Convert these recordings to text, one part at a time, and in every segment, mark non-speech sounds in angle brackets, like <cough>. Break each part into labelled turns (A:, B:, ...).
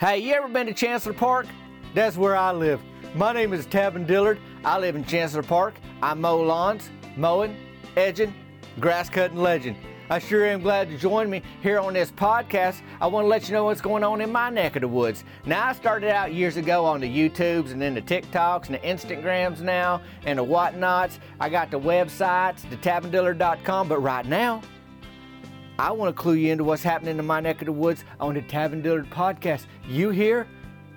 A: Hey, you ever been to Chancellor Park? That's where I live. My name is Tavin Dillard. I live in Chancellor Park. I mow lawns, mowing, edging, grass cutting legend. I sure am glad to join me here on this podcast. I want to let you know what's going on in my neck of the woods. Now, I started out years ago on the YouTubes and then the TikToks and the Instagrams now and the whatnots. I got the websites, the tavindillard.com, but right now, I want to clue you into what's happening in my neck of the woods on the Tavin Dillard podcast. You here?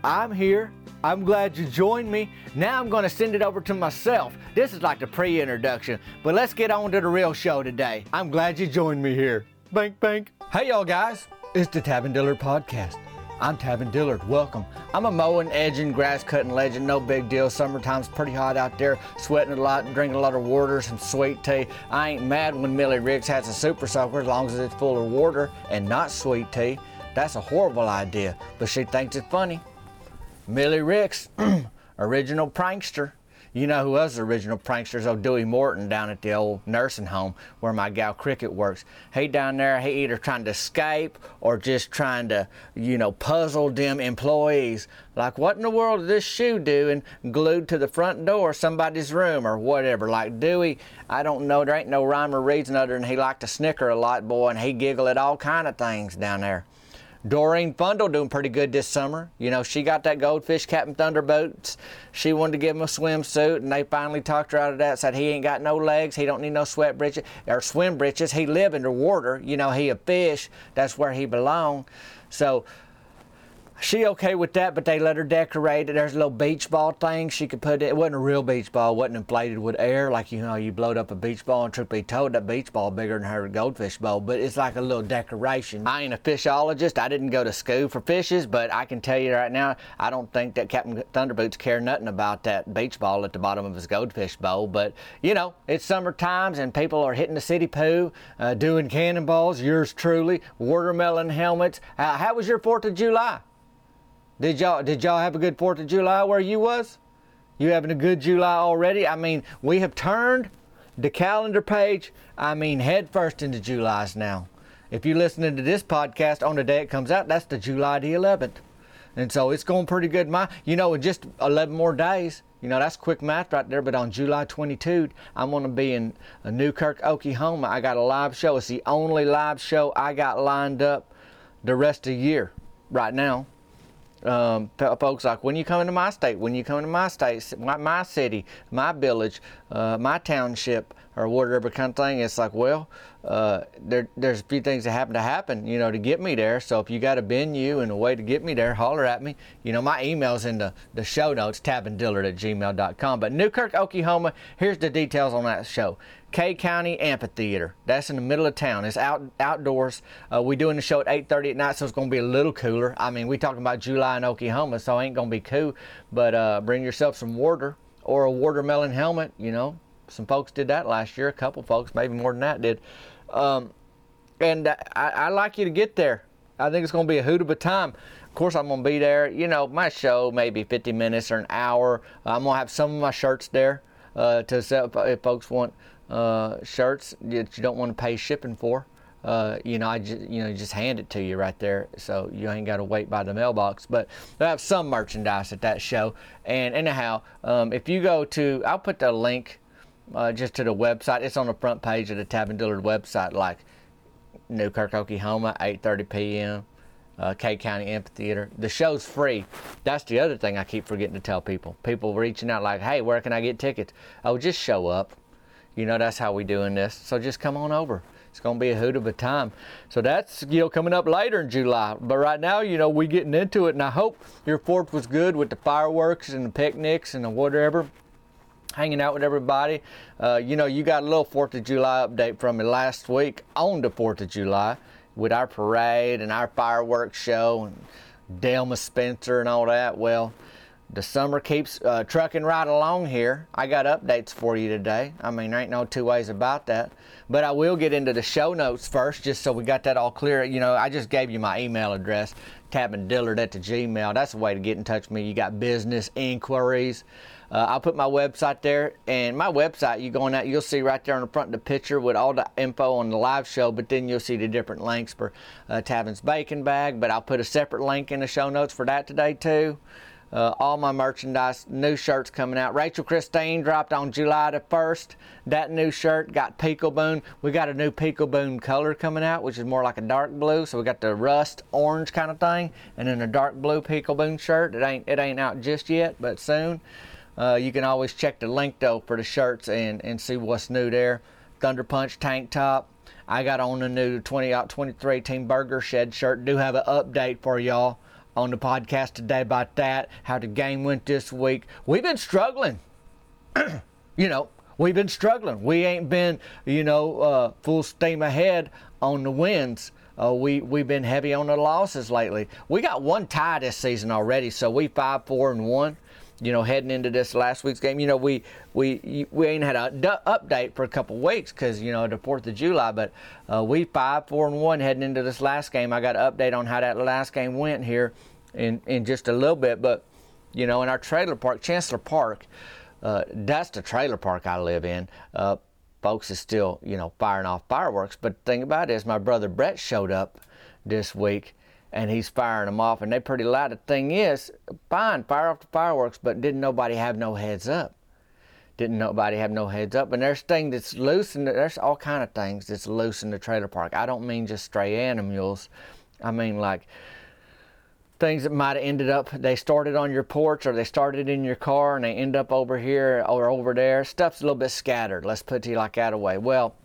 A: I'm here. I'm glad you joined me. Now I'm going to send it over to myself. This is like the pre introduction, but let's get on to the real show today. I'm glad you joined me here. Bank, bank. Hey, y'all guys. It's the Tavin Dillard podcast. I'm Tavin Dillard. Welcome. I'm a mowing, edging, grass cutting legend. No big deal. Summertime's pretty hot out there. Sweating a lot and drinking a lot of water, some sweet tea. I ain't mad when Millie Riggs has a super soaker as long as it's full of water and not sweet tea. That's a horrible idea, but she thinks it's funny. Millie Ricks, <clears throat> original prankster. You know who was the original prankster? Old oh, Dewey Morton down at the old nursing home where my gal Cricket works. He down there, he either trying to escape or just trying to, you know, puzzle them employees. Like, what in the world is this shoe doing glued to the front door of somebody's room or whatever? Like, Dewey, I don't know, there ain't no rhyme or reason other than he liked to snicker a lot, boy, and he giggle at all kind of things down there. Doreen Fundle doing pretty good this summer. You know, she got that goldfish Captain Thunderbolts. She wanted to give him a swimsuit, and they finally talked her out of that. Said he ain't got no legs, he don't need no sweat breeches or swim breeches. He live in the water. You know, he a fish. That's where he belong. So she okay with that, but they let her decorate it. There's a little beach ball thing she could put it. It wasn't a real beach ball. It wasn't inflated with air like you know you blowed up a beach ball and truth be told that beach ball bigger than her goldfish bowl. But it's like a little decoration. I ain't a fishologist. I didn't go to school for fishes, but I can tell you right now, I don't think that Captain Thunderboots care nothing about that beach ball at the bottom of his goldfish bowl. But you know, it's summer times and people are hitting the city poo, uh, doing cannonballs. Yours truly, watermelon helmets. Uh, how was your Fourth of July? Did y'all did y'all have a good Fourth of July where you was? You having a good July already? I mean, we have turned the calendar page. I mean, head first into July's now. If you're listening to this podcast on the day it comes out, that's the July the 11th, and so it's going pretty good. My, you know, in just 11 more days. You know, that's quick math right there. But on July 22, I'm going to be in uh, Newkirk, Oklahoma. I got a live show. It's the only live show I got lined up the rest of the year right now um, folks like when you come into my state, when you come into my state, my, my city, my village, uh, my township, or whatever kind of thing, it's like, well, uh, there, there's a few things that happen to happen, you know, to get me there. So if you got a venue and a way to get me there, holler at me. You know, my email's in the, the show notes, tavindillard at gmail.com. But Newkirk, Oklahoma, here's the details on that show. Kay County Amphitheater. That's in the middle of town. It's out outdoors. Uh, we doing the show at 8:30 at night, so it's going to be a little cooler. I mean, we talking about July in Oklahoma, so it ain't going to be cool. But uh, bring yourself some water or a watermelon helmet. You know, some folks did that last year. A couple folks, maybe more than that, did. Um, and I, I like you to get there. I think it's going to be a hoot of a time. Of course, I'm going to be there. You know, my show maybe 50 minutes or an hour. I'm going to have some of my shirts there uh, to sell if folks want uh, shirts that you don't want to pay shipping for. Uh, you know, I just, you know, just hand it to you right there, so you ain't got to wait by the mailbox. But they have some merchandise at that show. And anyhow, um, if you go to, I'll put the link uh, just to the website. It's on the front page of the Tavin Dillard website, like Newkirk, Oklahoma, 8:30 p.m. Uh, Kay County Amphitheater. The show's free. That's the other thing I keep forgetting to tell people. People reaching out like, "Hey, where can I get tickets?" Oh, just show up. You know, that's how we doing this. So just come on over. It's going to be a hoot of a time. So that's, you know, coming up later in July. But right now, you know, we getting into it. And I hope your 4th was good with the fireworks and the picnics and the whatever. Hanging out with everybody. Uh, you know, you got a little 4th of July update from me last week on the 4th of July with our parade and our fireworks show and Delma Spencer and all that. Well, the summer keeps uh, trucking right along here. I got updates for you today. I mean, there ain't no two ways about that. But I will get into the show notes first, just so we got that all clear. You know, I just gave you my email address, tavindillard at the Gmail. That's the way to get in touch with me. You got business inquiries. Uh, I'll put my website there, and my website, you going out, you'll see right there on the front of the picture with all the info on the live show, but then you'll see the different links for uh, Tavin's Bacon Bag. But I'll put a separate link in the show notes for that today, too. Uh, all my merchandise, new shirts coming out. Rachel Christine dropped on July the 1st. That new shirt got Peekaboo. We got a new Peekaboo color coming out, which is more like a dark blue. So we got the rust orange kind of thing, and then a dark blue Peekaboo shirt. It ain't it ain't out just yet, but soon. Uh, you can always check the link though for the shirts and, and see what's new there. Thunder Punch tank top. I got on the new 20 out 23 Team Burger Shed shirt. Do have an update for y'all on the podcast today about that, how the game went this week. We've been struggling. <clears throat> you know, we've been struggling. We ain't been, you know, uh, full steam ahead on the wins. Uh, we we've been heavy on the losses lately. We got one tie this season already, so we five four and one. You know, heading into this last week's game, you know, we we we ain't had a update for a couple weeks because you know the Fourth of July, but uh, we five four and one heading into this last game. I got an update on how that last game went here in in just a little bit, but you know, in our trailer park, Chancellor Park, uh, that's the trailer park I live in. Uh, folks is still you know firing off fireworks, but the thing about it is my brother Brett showed up this week and he's firing them off, and they're pretty loud. The thing is, fine, fire off the fireworks, but didn't nobody have no heads up? Didn't nobody have no heads up? And there's things that's loose, and there's all kind of things that's loose in the trailer park. I don't mean just stray animals. I mean like things that might have ended up they started on your porch or they started in your car and they end up over here or over there stuff's a little bit scattered let's put it like that away well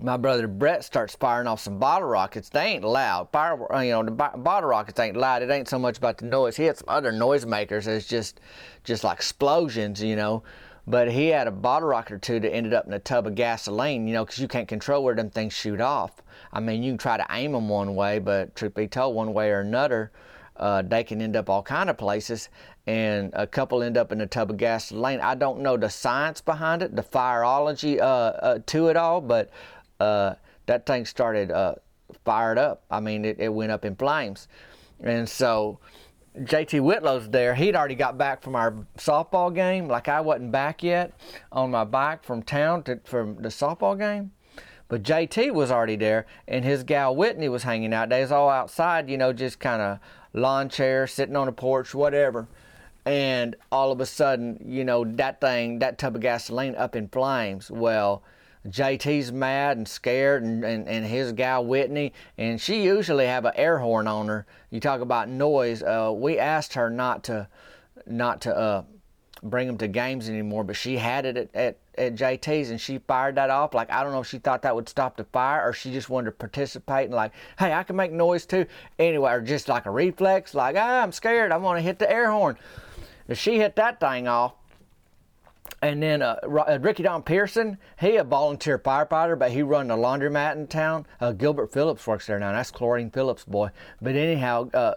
A: my brother Brett starts firing off some bottle rockets. They ain't loud. Fire, uh, you know, the bottle rockets ain't loud. It ain't so much about the noise. He had some other noisemakers. It's just, just like explosions, you know. But he had a bottle rocket or two that ended up in a tub of gasoline, you know, because you can't control where them things shoot off. I mean, you can try to aim them one way, but truth be told, one way or another, uh, they can end up all kind of places. And a couple end up in a tub of gasoline. I don't know the science behind it, the fireology uh, uh, to it all, but uh, that thing started uh, fired up. I mean, it, it went up in flames. And so JT Whitlow's there. He'd already got back from our softball game. Like I wasn't back yet on my bike from town to from the softball game. But JT was already there, and his gal Whitney was hanging out. They was all outside, you know, just kind of lawn chair, sitting on a porch, whatever. And all of a sudden, you know, that thing, that tub of gasoline up in flames. Well, JT's mad and scared, and, and, and his gal Whitney, and she usually have an air horn on her. You talk about noise. Uh, we asked her not to, not to uh, bring them to games anymore, but she had it at, at, at JT's, and she fired that off. Like I don't know if she thought that would stop the fire, or she just wanted to participate and like, hey, I can make noise too. Anyway, or just like a reflex, like ah, I'm scared. I want to hit the air horn. If she hit that thing off, and then uh, uh, Ricky Don Pearson, he a volunteer firefighter, but he run a laundromat in town. Uh, Gilbert Phillips works there now. That's Chlorine Phillips' boy. But anyhow, uh,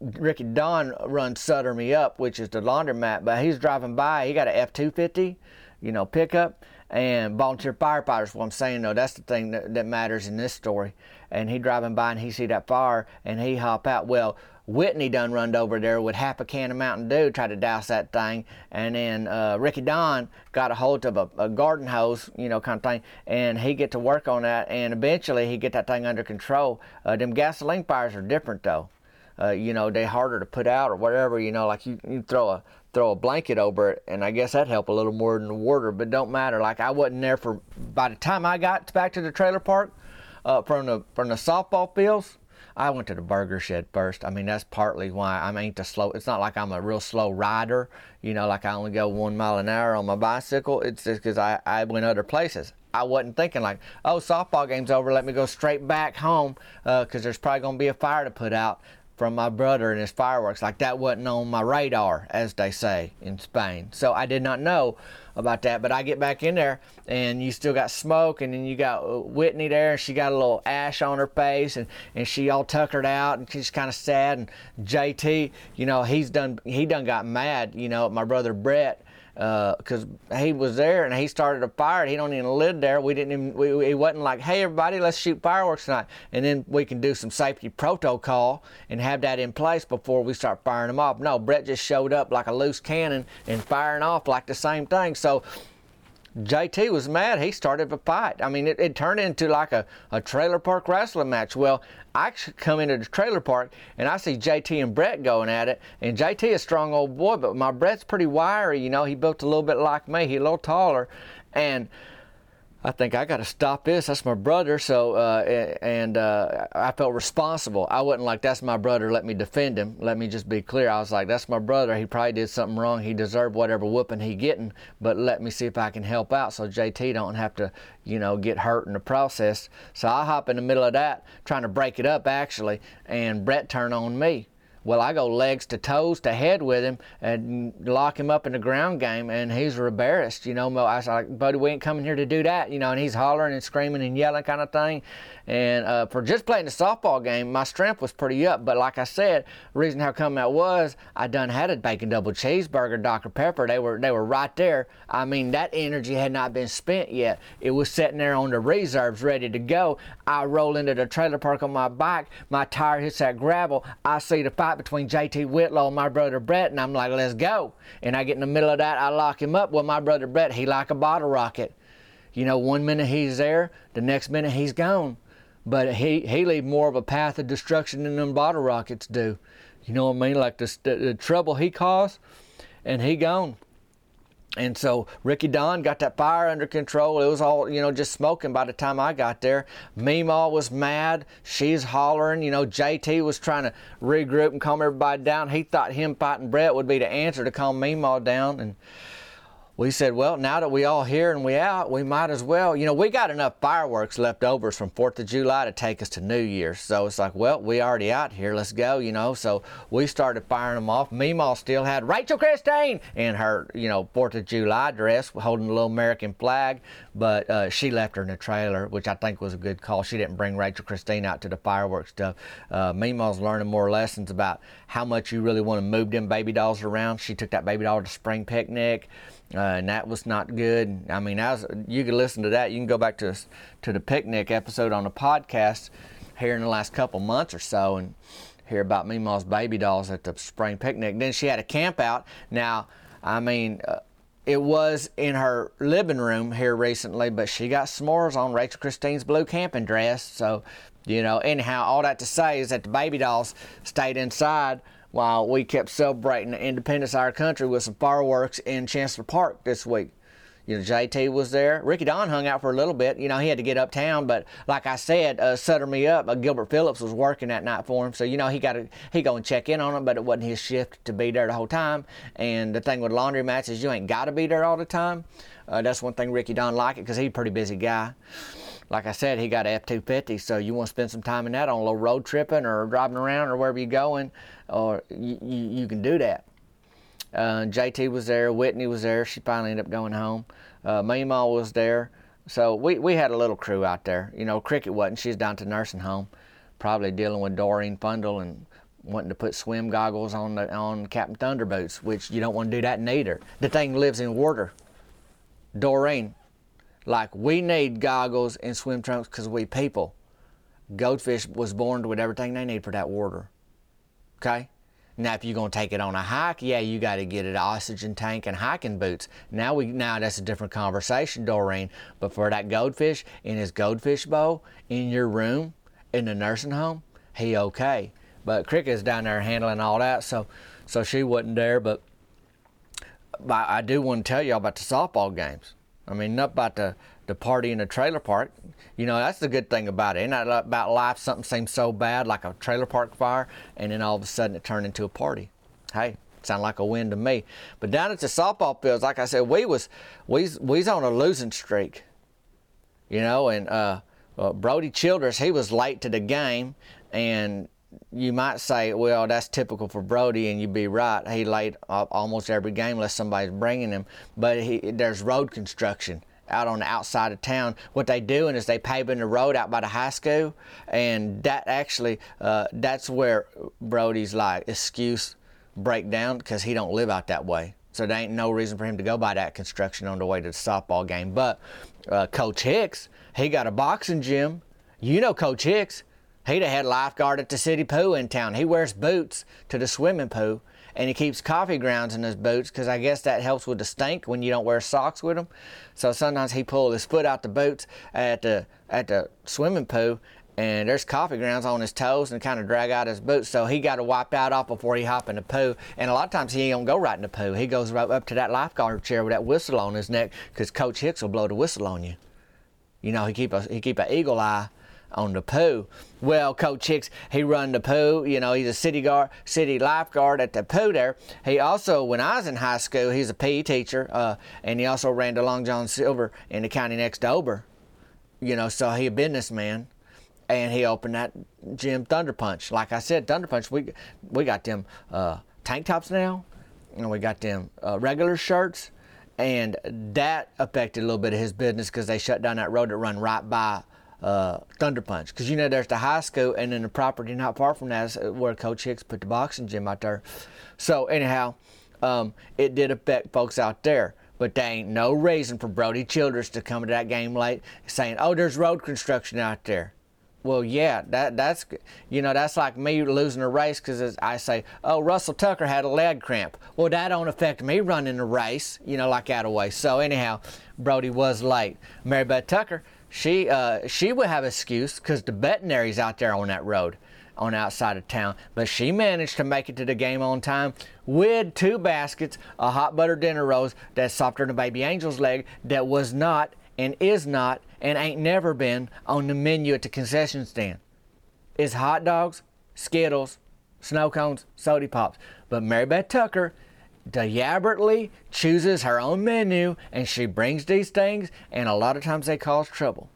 A: Ricky Don runs Sutter Me Up, which is the laundromat. But he's driving by. He got a F two fifty, you know, pickup. And volunteer firefighters. What I'm saying though, that's the thing that, that matters in this story. And he driving by and he see that fire and he hop out. Well, Whitney done run over there with half a can of Mountain Dew, tried to douse that thing, and then uh, Ricky Don got a hold of a, a, garden hose, you know, kind of thing, and he get to work on that, and eventually he get that thing under control. Uh, them gasoline fires are different though. Uh, you know, they harder to put out or whatever. You know, like you, you throw a throw a blanket over it, and I guess that help a little more than the water, but don't matter. Like I wasn't there for. By the time I got back to the trailer park uh, from the from the softball fields I went to the burger shed first. I mean, that's partly why I ain't the slow. It's not like I'm a real slow rider, you know, like I only go one mile an hour on my bicycle. It's just because I, I went other places. I wasn't thinking like, oh, softball game's over. Let me go straight back home because uh, there's probably going to be a fire to put out. from my brother and his fireworks. Like that wasn't on my radar, as they say in Spain. So I did not know about that. But I get back in there, and you still got smoke, and then you got uh, Whitney there, and she got a little ash on her face, and, and she all tuckered out, and she's kind of sad. And JT, you know, he's done he done got mad, you know, at my brother Brett because uh, he was there and he started a fire. He don't even live there. We didn't even. We, he wasn't like, hey everybody, let's shoot fireworks tonight, and then we can do some safety protocol and have that in place before we start firing them off. No, Brett just showed up like a loose cannon and firing off like the same thing. So JT was mad. He started a fight. I mean, it, it turned into like a, a trailer park wrestling match. Well, I come into the trailer park and I see JT and Brett going at it. And JT is a strong old boy, but my Brett's pretty wiry. You know, he built a little bit like me. He's a little taller. And I think I got to stop this. That's my brother. So, uh, and uh, I felt responsible. I wasn't like, that's my brother. Let me defend him. Let me just be clear. I was like, that's my brother. He probably did something wrong. He deserved whatever whooping he getting. But let me see if I can help out so JT don't have to, you know, get hurt in the process. So I hop in the middle of that, trying to break it up actually, and Brett turned on me. Well, I go legs to toes to head with him and lock him up in the ground game, and he's embarrassed. You know, I was like, buddy, we ain't coming here to do that. You know, and he's hollering and screaming and yelling kind of thing. And uh, for just playing the softball game, my strength was pretty up. But like I said, reason how come that was, I done had a bacon double cheeseburger, Dr. Pepper. They were they were right there. I mean, that energy had not been spent yet. It was sitting there on the reserves, ready to go. I roll into the trailer park on my bike. My tire hits that gravel. I see the fight between JT Whitlow and my brother Brett, and I'm like, let's go. And I get in the middle of that. I lock him up. Well, my brother Brett, he like a bottle rocket. You know, one minute he's there, the next minute he's gone but he he leave more of a path of destruction than them bottle rockets do. You know what I mean? Like the, the, the trouble he caused, and he gone. And so Ricky Don got that fire under control. It was all, you know, just smoking by the time I got there. Meemaw was mad. She's hollering. You know, JT was trying to regroup and calm everybody down. He thought him fighting Brett would be the answer to calm Meemaw down. And we said, well, now that we all here and we out, we might as well. You know, we got enough fireworks left over from Fourth of July to take us to New Year's. So it's like, well, we already out here. Let's go. You know, so we started firing them off. Meemaw still had Rachel Christine in her, you know, Fourth of July dress, holding a little American flag, but uh, she left her in the trailer, which I think was a good call. She didn't bring Rachel Christine out to the fireworks stuff. Uh, Meemaw's learning more lessons about how much you really want to move them baby dolls around. She took that baby doll to spring picnic. Uh, and that was not good. I mean, you can listen to that. You can go back to to the picnic episode on the podcast here in the last couple months or so, and hear about Meemaw's baby dolls at the spring picnic. Then she had a camp out. Now, I mean, uh, it was in her living room here recently, but she got s'mores on Rachel Christine's blue camping dress. So, you know, anyhow, all that to say is that the baby dolls stayed inside while we kept celebrating the independence of our country with some fireworks in Chancellor Park this week. You know, JT was there. Ricky Don hung out for a little bit. You know, he had to get uptown, but like I said, uh, Sutter me up. Uh, Gilbert Phillips was working that night for him, so you know he got to he go and check in on him, but it wasn't his shift to be there the whole time. And the thing with laundry mats is you ain't got to be there all the time. Uh, that's one thing Ricky Don liked it because he's a pretty busy guy like I said, he got an F-250, so you want to spend some time in that on a little road tripping or driving around or wherever you're going, or you, you, you can do that. Uh, JT was there, Whitney was there. She finally ended up going home. Uh, Meemaw was there. So we, we had a little crew out there. You know, Cricket wasn't. She's down to nursing home, probably dealing with Doreen Fundle and wanting to put swim goggles on the on Captain Thunder boots, which you don't want to do that neither. The thing lives in water. Doreen, like we need goggles and swim trunks because we people. Goldfish was born with everything they need for that water. Okay? Now, if you're gonna take it on a hike, yeah, you got to get an oxygen tank and hiking boots. Now we now that's a different conversation, Doreen. But for that goldfish in his goldfish bowl in your room in the nursing home, he okay. But Cricket's down there handling all that, so so she wasn't there. But, but I do want to tell y'all about the softball games. I mean, not about the, the party in the trailer park. You know, that's the good thing about it. Ain't that about life something seems so bad, like a trailer park fire, and then all of a sudden it turned into a party. Hey, sound like a win to me. But down at the softball fields, like I said, we was we we was on a losing streak. You know, and uh, uh, Brodie Childress, he was late to the game, and you might say, well, that's typical for Brodie, and you'd be right. He late up almost every game unless somebody's bringing him. But he, there's road construction out on the outside of town. What they doing is they paving the road out by the high school, and that actually uh, that's where Brodie's like excuse break down because he don't live out that way. So there ain't no reason for him to go by that construction on the way to the softball game. But uh, Coach Hicks, he got a boxing gym. You know Coach Hicks. He'd have had lifeguard at the city pool in town. He wears boots to the swimming pool and he keeps coffee grounds in his boots because I guess that helps with the stink when you don't wear socks with them. So sometimes he pull his foot out the boots at the at the swimming pool and there's coffee grounds on his toes and kind of drag out his boots. So he got to wipe that off before he hop in the pool. And a lot of times he ain't gonna go right in the pool. He goes right up to that lifeguard chair with that whistle on his neck because Coach Hicks will blow the whistle on you. You know he keep a he keep an eagle eye on the pool. Well, Coach Hicks, he run the pool. You know, he's a city guard, city lifeguard at the pool there. He also, when I was in high school, he's a PE teacher, uh, and he also ran the Long John Silver in the county next to Ober. You know, so he a businessman, and he opened that gym Thunder Punch. Like I said, Thunder Punch, we we got them uh, tank tops now, and we got them uh, regular shirts. And that affected a little bit of his business because they shut down that road that run right by uh, Thunder Punch. Because you know there's the high school, and then the property not far from that is where Coach Hicks put the boxing gym out there. So anyhow, um, it did affect folks out there. But there ain't no reason for Brodie Childress to come to that game late saying, "Oh, there's road construction out there." Well, yeah, that that's you know that's like me losing a race because I say, "Oh, Russell Tucker had a leg cramp." Well, that don't affect me running the race, you know, like out of way. So anyhow, Brodie was late. Mary Beth Tucker she uh, she would have excuse because the veterinary's out there on that road on outside of town. But she managed to make it to the game on time with two baskets a hot butter dinner rolls that's softer than a baby angel's leg that was not and is not and ain't never been on the menu at the concession stand. It's hot dogs, Skittles, snow cones, soda pops. But Mary Beth Tucker deliberately chooses her own menu and she brings these things, and a lot of times they cause trouble.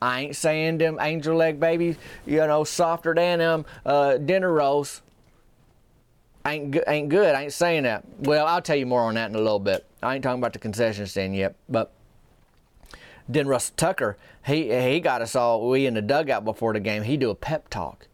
A: I ain't saying them angel leg babies, you know, softer than them uh, dinner rolls. Ain't ain't good. I ain't saying that. Well, I'll tell you more on that in a little bit. I ain't talking about the concession stand yet, but then Russ Tucker, he he got us all. We in the dugout before the game. He do a pep talk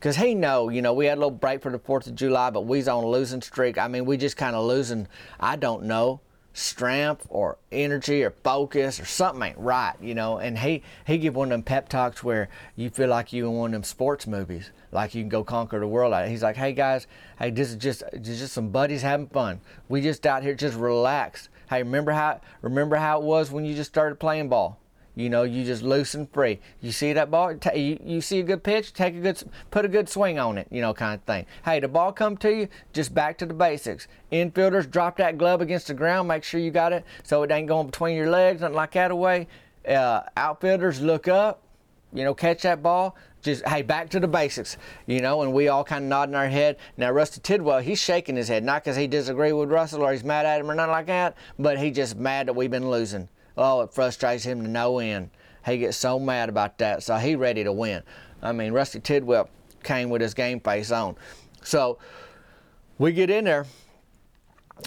A: because he know, you know, we had a little break for the Fourth of July, but we's on a losing streak. I mean, we just kind of losing. I don't know strength or energy or focus or something ain't right, you know. And he he give one of them pep talks where you feel like you in one of them sports movies, like you can go conquer the world. He's like, hey guys, hey, this is just just some buddies having fun. We just out here just relax. Hey, remember how remember how it was when you just started playing ball? You know, you just loose and free. You see that ball, you, you see a good pitch, take a good, put a good swing on it, you know, kind of thing. Hey, the ball come to you, just back to the basics. Infielders, drop that glove against the ground, make sure you got it so it ain't going between your legs, nothing like that away. Uh, outfielders, look up, you know, catch that ball. Just hey, back to the basics, you know. And we all kind of nodding our head. Now Rusty Tidwell, he's shaking his head, not because he disagree with Russell or he's mad at him or nothing like that, but he just mad that we've been losing. Oh, it frustrates him to no end. He gets so mad about that, so he ready to win. I mean, Rusty Tidwell came with his game face on. So we get in there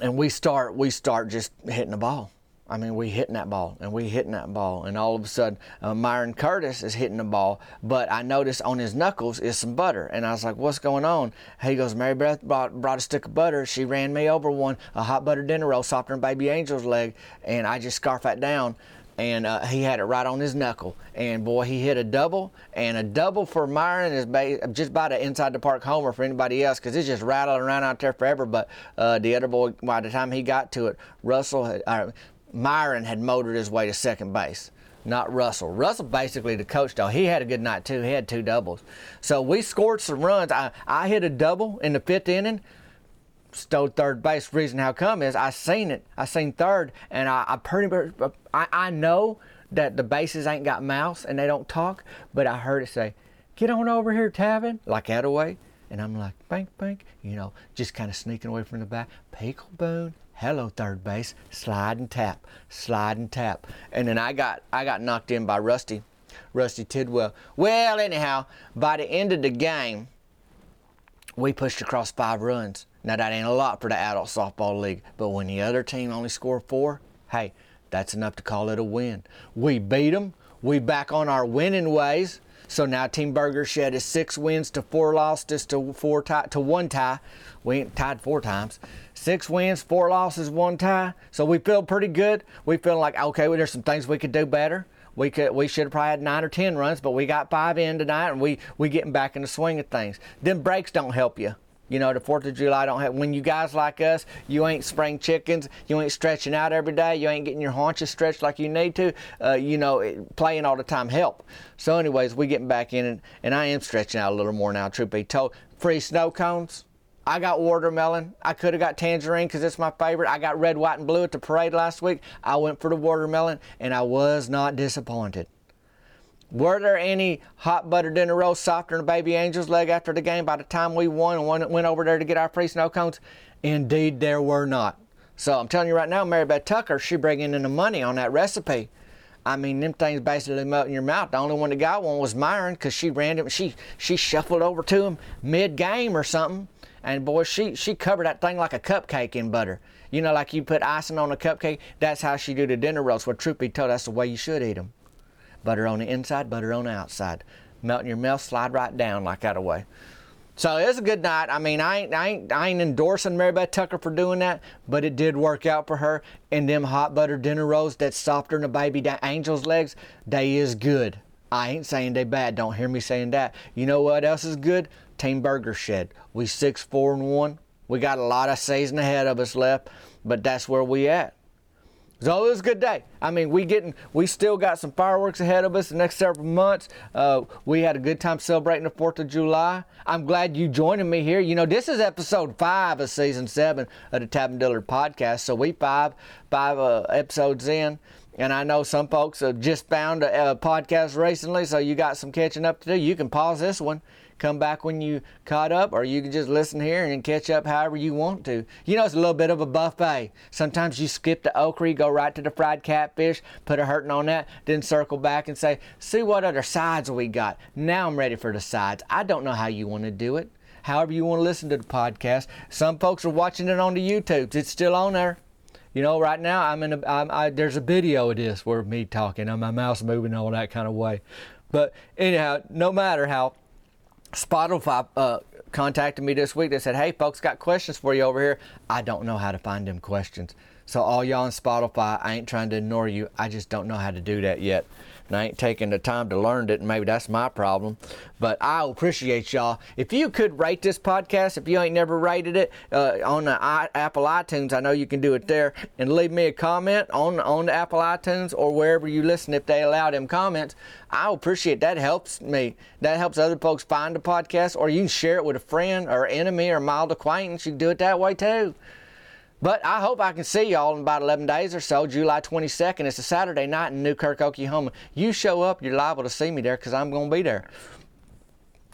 A: and we start we start just hitting the ball. I mean, we hitting that ball and we hitting that ball, and all of a sudden, uh, Myron Curtis is hitting the ball, but I noticed on his knuckles is some butter, and I was like, "What's going on?" He goes, "Mary Beth brought, brought a stick of butter. She ran me over one, a hot butter dinner roll, softer than Baby Angel's leg, and I just scarfed that down." and uh, he had it right on his knuckle. And boy, he hit a double, and a double for Myron is ba- just about an inside the park homer for anybody else because it's just rattling around out there forever. But uh, the other boy, by the time he got to it, Russell, had, uh, Myron had motored his way to second base, not Russell. Russell basically the coach though. He had a good night too. He had two doubles. So we scored some runs. I, I hit a double in the fifth inning. Stole third base. Reason how come is I seen it. I seen third, and I, I pretty much I, I know that the bases ain't got mouths and they don't talk, but I heard it say, "Get on over here, Tavin," like that away. And I'm like, bank, bank, you know, just kind of sneaking away from the back. Pickle Boone, hello third base, slide and tap, slide and tap. And then I got I got knocked in by Rusty, Rusty Tidwell. Well, anyhow, by the end of the game, we pushed across five runs. Now that ain't a lot for the adult softball league, but when the other team only scored four, hey, that's enough to call it a win. We beat them. We back on our winning ways. So now Team Burger Shed is six wins to four losses to four tie, to one tie. We tied four times. Six wins, four losses, one tie. So we feel pretty good. We feel like okay, well, there's some things we could do better. We could we should have probably had nine or ten runs, but we got five in tonight, and we we getting back in the swing of things. Them breaks don't help you. You know, the Fourth of July don't have. When you guys like us, you ain't spring chickens. You ain't stretching out every day. You ain't getting your haunches stretched like you need to. Uh, you know, playing all the time help. So, anyways, we getting back in, and, and I am stretching out a little more now. Truth be told, free snow cones. I got watermelon. I could have got tangerine because it's my favorite. I got red, white, and blue at the parade last week. I went for the watermelon, and I was not disappointed. Were there any hot butter dinner rolls softer than a baby angel's leg after the game by the time we won and went over there to get our free snow cones? Indeed, there were not. So I'm telling you right now, Mary Beth Tucker, she bringing in the money on that recipe. I mean, them things basically melt in your mouth. The only one that got one was Myron because she ran him. She she shuffled over to him mid game or something, and boy, she she covered that thing like a cupcake in butter. You know, like you put icing on a cupcake. That's how she do the dinner rolls. Well, truth be told, that's the way you should eat them. Butter on the inside, butter on the outside. Melt in your mouth, slide right down like that away. So it was a good night. I mean, I ain't, I ain't, I ain't endorsing Mary Beth Tucker for doing that, but it did work out for her. And them hot butter dinner rolls that's softer than a baby angel's legs, they is good. I ain't saying they bad. Don't hear me saying that. You know what else is good? Team Burger Shed. We six, four, and one. We got a lot of season ahead of us left, but that's where we at. So it was a good day. I mean, we getting we still got some fireworks ahead of us the next several months. Uh, we had a good time celebrating the Fourth of July. I'm glad you joining me here. You know, this is episode five of season seven of the Tavin Dillard podcast. So we five five uh, episodes in. And I know some folks have just found a, a podcast recently, so you got some catching up to do. You can pause this one come back when you caught up, or you can just listen here and catch up however you want to. You know, it's a little bit of a buffet. Sometimes you skip the okra, go right to the fried catfish, put a hurting on that, then circle back and say, see what other sides we got. Now I'm ready for the sides. I don't know how you want to do it. However you want to listen to the podcast. Some folks are watching it on the YouTube. It's still on there. You know, right now I'm in a, I'm, I, there's a video of this where me talking and my mouth's moving all that kind of way. But anyhow, no matter how Spotify uh, contacted me this week. They said, "Hey, folks, got questions for you over here. I don't know how to find them questions. So all y'all on Spotify, I ain't trying to ignore you. I just don't know how to do that yet and I ain't taking the time to learn it, and maybe that's my problem. But I appreciate y'all. If you could rate this podcast, if you ain't never rated it uh, on the I- Apple iTunes, I know you can do it there, and leave me a comment on on the Apple iTunes or wherever you listen. If they allow them comments, I appreciate that. Helps me. That helps other folks find the podcast, or you can share it with a friend or enemy or mild acquaintance. You can do it that way too. But I hope I can see y'all in about 11 days or so, July 22nd. It's a Saturday night in Newkirk, Oklahoma. You show up, you're liable to see me there because I'm going to be there.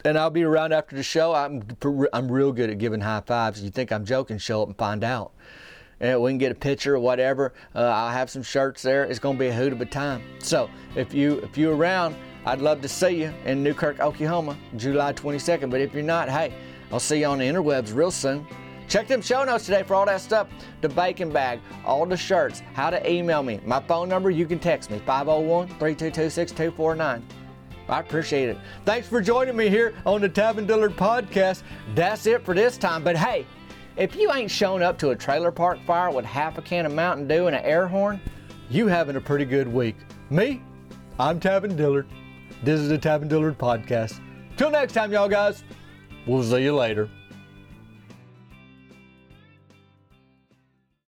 A: And I'll be around after the show. I'm, I'm real good at giving high fives. You think I'm joking, show up and find out. And we can get a picture or whatever. Uh, I'll have some shirts there. It's going to be a hoot of a time. So if you if you're around, I'd love to see you in Newkirk, Oklahoma, July 22nd. But if you're not, hey, I'll see you on the interwebs real soon. Check them show notes today for all that stuff. The bacon bag, all the shirts, how to email me. My phone number, you can text me 501 322 6249. I appreciate it. Thanks for joining me here on Tavin Dillard podcast. That's it for this time. But hey, if you ain't shown up to a trailer park fire with half a can of Mountain Dew and an air horn, you having a pretty good week. Me, I'm Tavin Dillard. This is the Tavin Dillard podcast. Till next time, y'all guys. We'll see you later.